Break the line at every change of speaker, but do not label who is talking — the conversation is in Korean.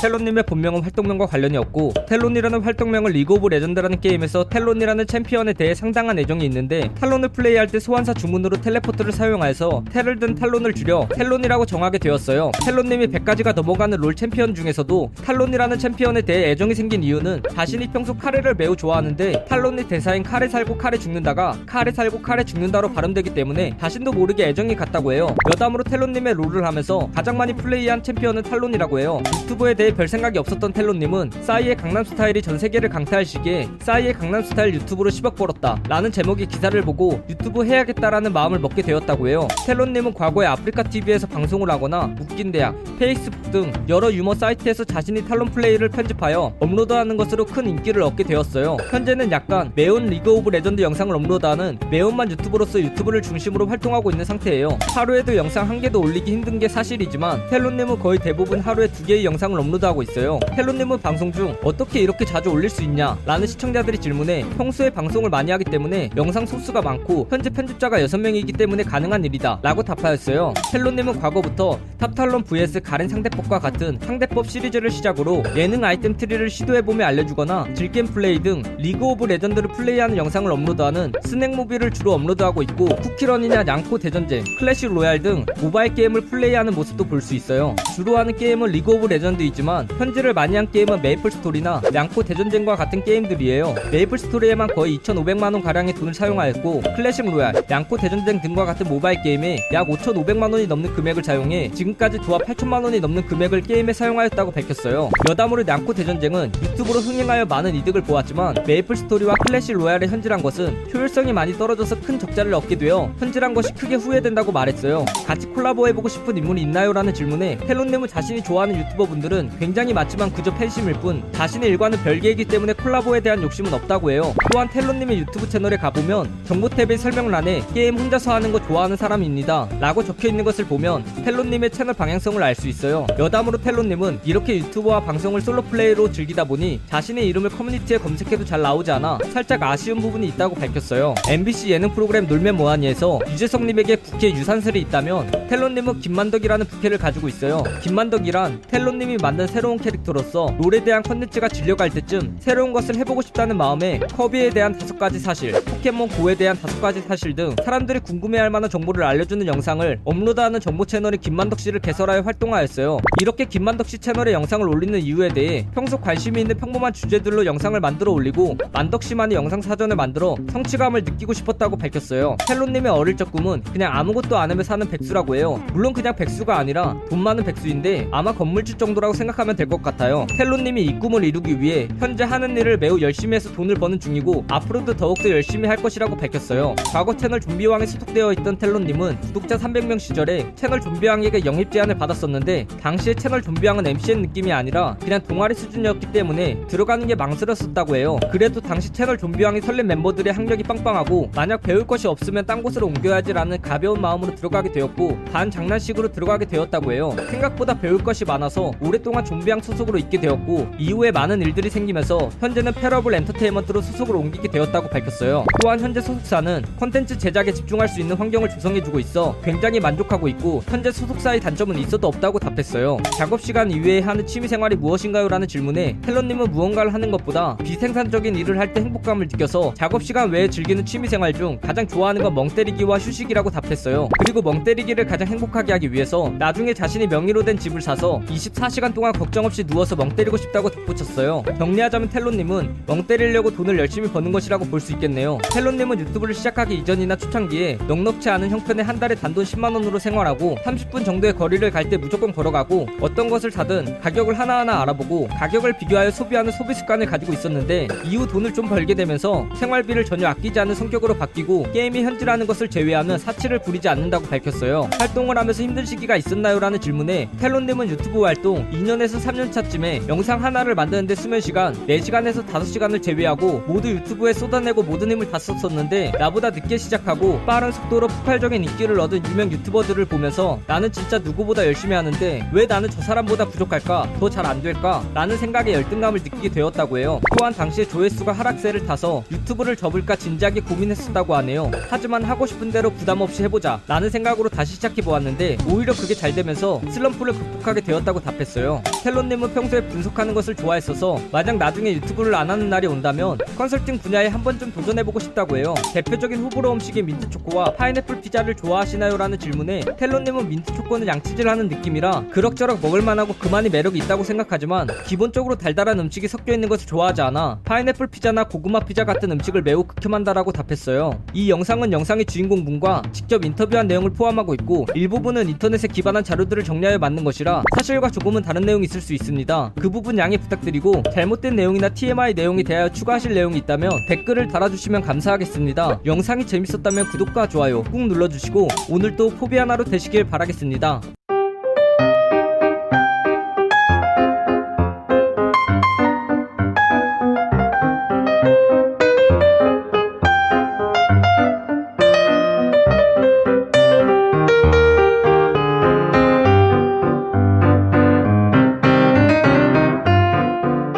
텔론님의 본명은 활동명과 관련이 없고 텔론이라는 활동명을 리그 오브 레전드라는 게임에서 텔론이라는 챔피언에 대해 상당한 애정이 있는데 탈론을 플레이할 때 소환사 주문으로 텔레포트를 사용하여서 텔을 든 탈론을 줄여 텔론이라고 정하게 되었어요. 텔론님이 100가지가 넘어가는 롤 챔피언 중에서도 탈론이라는 챔피언에 대해 애정이 생긴 이유는 자신이 평소 카레를 매우 좋아하는데 탈론의 대사인 칼에 살고 칼에 죽는다가 카레 살고 카레 죽는다로 발음되기 때문에 자신도 모르게 애정이 갔다고 해요. 여담으로 텔론님의 롤을 하면서 가장 많이 플레이한 챔피언은 탈론이라고 해요. 유튜브에 대해 별 생각이 없었던 텔론님은 싸이의 강남 스타일이 전 세계를 강타할 시기에 싸이의 강남 스타일 유튜브로 10억 벌었다 라는 제목의 기사를 보고 유튜브 해야겠다라는 마음을 먹게 되었다고 해요. 텔론님은 과거에 아프리카 TV에서 방송을 하거나 웃긴 대학, 페이스북 등 여러 유머 사이트에서 자신의 탈론 플레이를 편집하여 업로드하는 것으로 큰 인기를 얻게 되었어요. 현재는 약간 매운 리그 오브 레전드 영상을 업로드하는 매운맛 유튜버로서 유튜브를 중심으로 활동하고 있는 상태예요. 하루에도 영상 한 개도 올리기 힘든 게 사실이지만 텔론님은 거의 대부분 하루에 두 개의 영상을 업로드 하고 있어요. 텔론님은 방송 중 어떻게 이렇게 자주 올릴 수 있냐? 라는 시청자들이 질문해 평소에 방송을 많이 하기 때문에 영상 소스가 많고 현재 편집자가 6명이기 때문에 가능한 일이다 라고 답하였어요. 텔론님은 과거부터 탑탈론 vs 가렌 상대법과 같은 상대법 시리즈를 시작으로 예능 아이템 트리를 시도해보며 알려주거나 즐겜 플레이 등 리그 오브 레전드를 플레이하는 영상을 업로드하는 스낵 무비를 주로 업로드하고 있고 쿠키런이나 양코 대전쟁, 클래시 로얄 등 모바일 게임을 플레이하는 모습도 볼 수 있어요. 주로 하는 게임은 리그 오브 레전드이지만 현질을 많이 한 게임은 메이플 스토리나 양코 대전쟁과 같은 게임들이에요. 메이플 스토리에만 거의 2,500만 원 가량의 돈을 사용하였고 클래시 로얄, 양코 대전쟁 등과 같은 모바일 게임에 약 5,500만 원이 넘는 금액을 사용해 지금까지 도합 8천만 원이 넘는 금액을 게임에 사용하였다고 밝혔어요. 여담으로 양코 대전쟁은 유튜브로 흥행하여 많은 이득을 보았지만 메이플 스토리와 클래시 로얄에 현질한 것은 효율성이 많이 떨어져서 큰 적자를 얻게 되어 현질한 것이 크게 후회된다고 말했어요. 같이 콜라보해보고 싶은 인물이 있나요? 라는 질문에 텔론님은 자신이 좋아하는 유튜버분들은 굉장히 많지만 그저 팬심일 뿐 자신의 일과는 별개이기 때문에 콜라보에 대한 욕심은 없다고 해요. 또한 텔론님의 유튜브 채널에 가보면 정보 탭의 설명란에 게임 혼자서 하는 거 좋아하는 사람입니다. 라고 적혀 있는 것을 보면 텔론님의 채널 방향성을 알 수 있어요. 여담으로 텔론님은 이렇게 유튜브와 방송을 솔로 플레이로 즐기다 보니 자신의 이름을 커뮤니티에 검색해도 잘 나오지 않아 살짝 아쉬운 부분이 있다고 밝혔어요. MBC 예능 프로그램 놀면 뭐하니에서 유재석님에게 부캐 유산슬이 있다면 텔론님은 김만덕이라는 부캐를 가지고 있어요. 김만덕이란 텔론님이 만든 새로운 캐릭터로서 롤에 대한 컨텐츠가 질려갈 때쯤 새로운 것을 해보고 싶다는 마음에 커비에 대한 다섯 가지 사실, 포켓몬 고에 대한 다섯 가지 사실 등 사람들이 궁금해할 만한 정보를 알려주는 영상을 업로드하는 정보 채널인 김만덕 씨를 개설하여 활동하였어요. 이렇게 김만덕 씨 채널에 영상을 올리는 이유에 대해 평소 관심이 있는 평범한 주제들로 영상을 만들어 올리고 만덕 씨만의 영상 사전을 만들어 성취감을 느끼고 싶었다고 밝혔어요. 텔론님의 어릴 적 꿈은 그냥 아무것도 안 하며 사는 백수라고 해요. 물론 그냥 백수가 아니라 돈 많은 백수인데 아마 건물주 정도라고 생각 하면 될 것 같아요. 텔론님이 이 꿈을 이루기 위해 현재 하는 일을 매우 열심히 해서 돈을 버는 중이고 앞으로도 더욱더 열심히 할 것이라고 밝혔어요. 과거 채널 좀비왕에 소속되어 있던 텔론님은 구독자 300명 시절에 채널 좀비왕에게 영입 제안을 받았었는데 당시에 채널 좀비왕은 MCN 느낌이 아니라 그냥 동아리 수준이었기 때문에 들어가는 게 망설였었다고 해요. 그래도 당시 채널 좀비왕이 설렘 멤버들의 학력이 빵빵하고 만약 배울 것이 없으면 딴 곳으로 옮겨야지라는 가벼운 마음으로 들어가게 되었고 반 장난식으로 들어가게 되었다고 해요. 생각보다 배울 것이 많아서 오랫동안 좀비왕 소속으로 있게 되었고 이후에 많은 일들이 생기면서 현재는 패러블 엔터테인먼트로 소속으로 옮기게 되었다고 밝혔어요. 또한 현재 소속사는 콘텐츠 제작에 집중할 수 있는 환경을 조성해주고 있어 굉장히 만족하고 있고 현재 소속사의 단점은 있어도 없다고 답했어요. 작업 시간 이외에 하는 취미 생활이 무엇인가요? 라는 질문에 텔런님은 무언가를 하는 것보다 비생산적인 일을 할 때 행복감을 느껴서 작업 시간 외에 즐기는 취미 생활 중 가장 좋아하는 건 멍 때리기와 휴식이라고 답했어요. 그리고 멍 때리기를 가장 행복하게 하기 위해서 나중에 자신이 명의로 된 집을 사서 24시간 동안 걱정 없이 누워서 멍 때리고 싶다고 덧붙였어요. 정리하자면 텔론님은 멍 때리려고 돈을 열심히 버는 것이라고 볼 수 있겠네요. 텔론님은 유튜브를 시작하기 이전이나 초창기에 넉넉치 않은 형편에 한 달에 단돈 10만원으로 생활하고 30분 정도의 거리를 갈 때 무조건 걸어가고 어떤 것을 사든 가격을 하나하나 알아보고 가격을 비교하여 소비하는 소비 습관을 가지고 있었는데 이후 돈을 좀 벌게 되면서 생활비를 전혀 아끼지 않는 성격으로 바뀌고 게임이 현질하는 것을 제외하면 사치를 부리지 않는다고 밝혔어요. 활동을 하면서 힘든 시기가 있었나요? 라는 질문에 텔론님은 유튜브 활동 2년 에서 3년 차쯤에 영상 하나를 만드는데 수면 시간 4시간에서 5시간을 제외하고 모두 유튜브에 쏟아내고 모든 힘을 다 썼었는데 나보다 늦게 시작하고 빠른 속도로 폭발적인 인기를 얻은 유명 유튜버들을 보면서 나는 진짜 누구보다 열심히 하는데 왜 나는 저 사람보다 부족할까? 더 잘 안 될까? 라는 생각에 열등감을 느끼게 되었다고 해요. 또한 당시에 조회수가 하락세를 타서 유튜브를 접을까 진지하게 고민했었다고 하네요. 하지만 하고 싶은 대로 부담 없이 해보자 라는 생각으로 다시 시작해 보았는데 오히려 그게 잘 되면서 슬럼프를 극복하게 되었다고 답했어요. 텔론님은 평소에 분석하는 것을 좋아했어서 만약 나중에 유튜브를 안 하는 날이 온다면 컨설팅 분야에 한 번쯤 도전해보고 싶다고 해요. 대표적인 호불호 음식인 민트초코와 파인애플 피자를 좋아하시나요? 라는 질문에 텔론님은 민트초코는 양치질하는 느낌이라 그럭저럭 먹을만하고 그만이 매력이 있다고 생각하지만 기본적으로 달달한 음식이 섞여 있는 것을 좋아하지 않아 파인애플 피자나 고구마 피자 같은 음식을 매우 극혐한다라고 답했어요. 이 영상은 영상의 주인공 분과 직접 인터뷰한 내용을 포함하고 있고 일부분은 인터넷에 기반한 자료들을 정리하여 만든 것이라 사실과 조금은 다른 내용이 있을 수 있습니다. 그 부분 양해 부탁드리고 잘못된 내용이나 TMI 내용에 대하여 추가하실 내용이 있다면 댓글을 달아주시면 감사하겠습니다. 영상이 재밌었다면 구독과 좋아요 꾹 눌러주시고 오늘도 포비 하나로 되시길 바라겠습니다.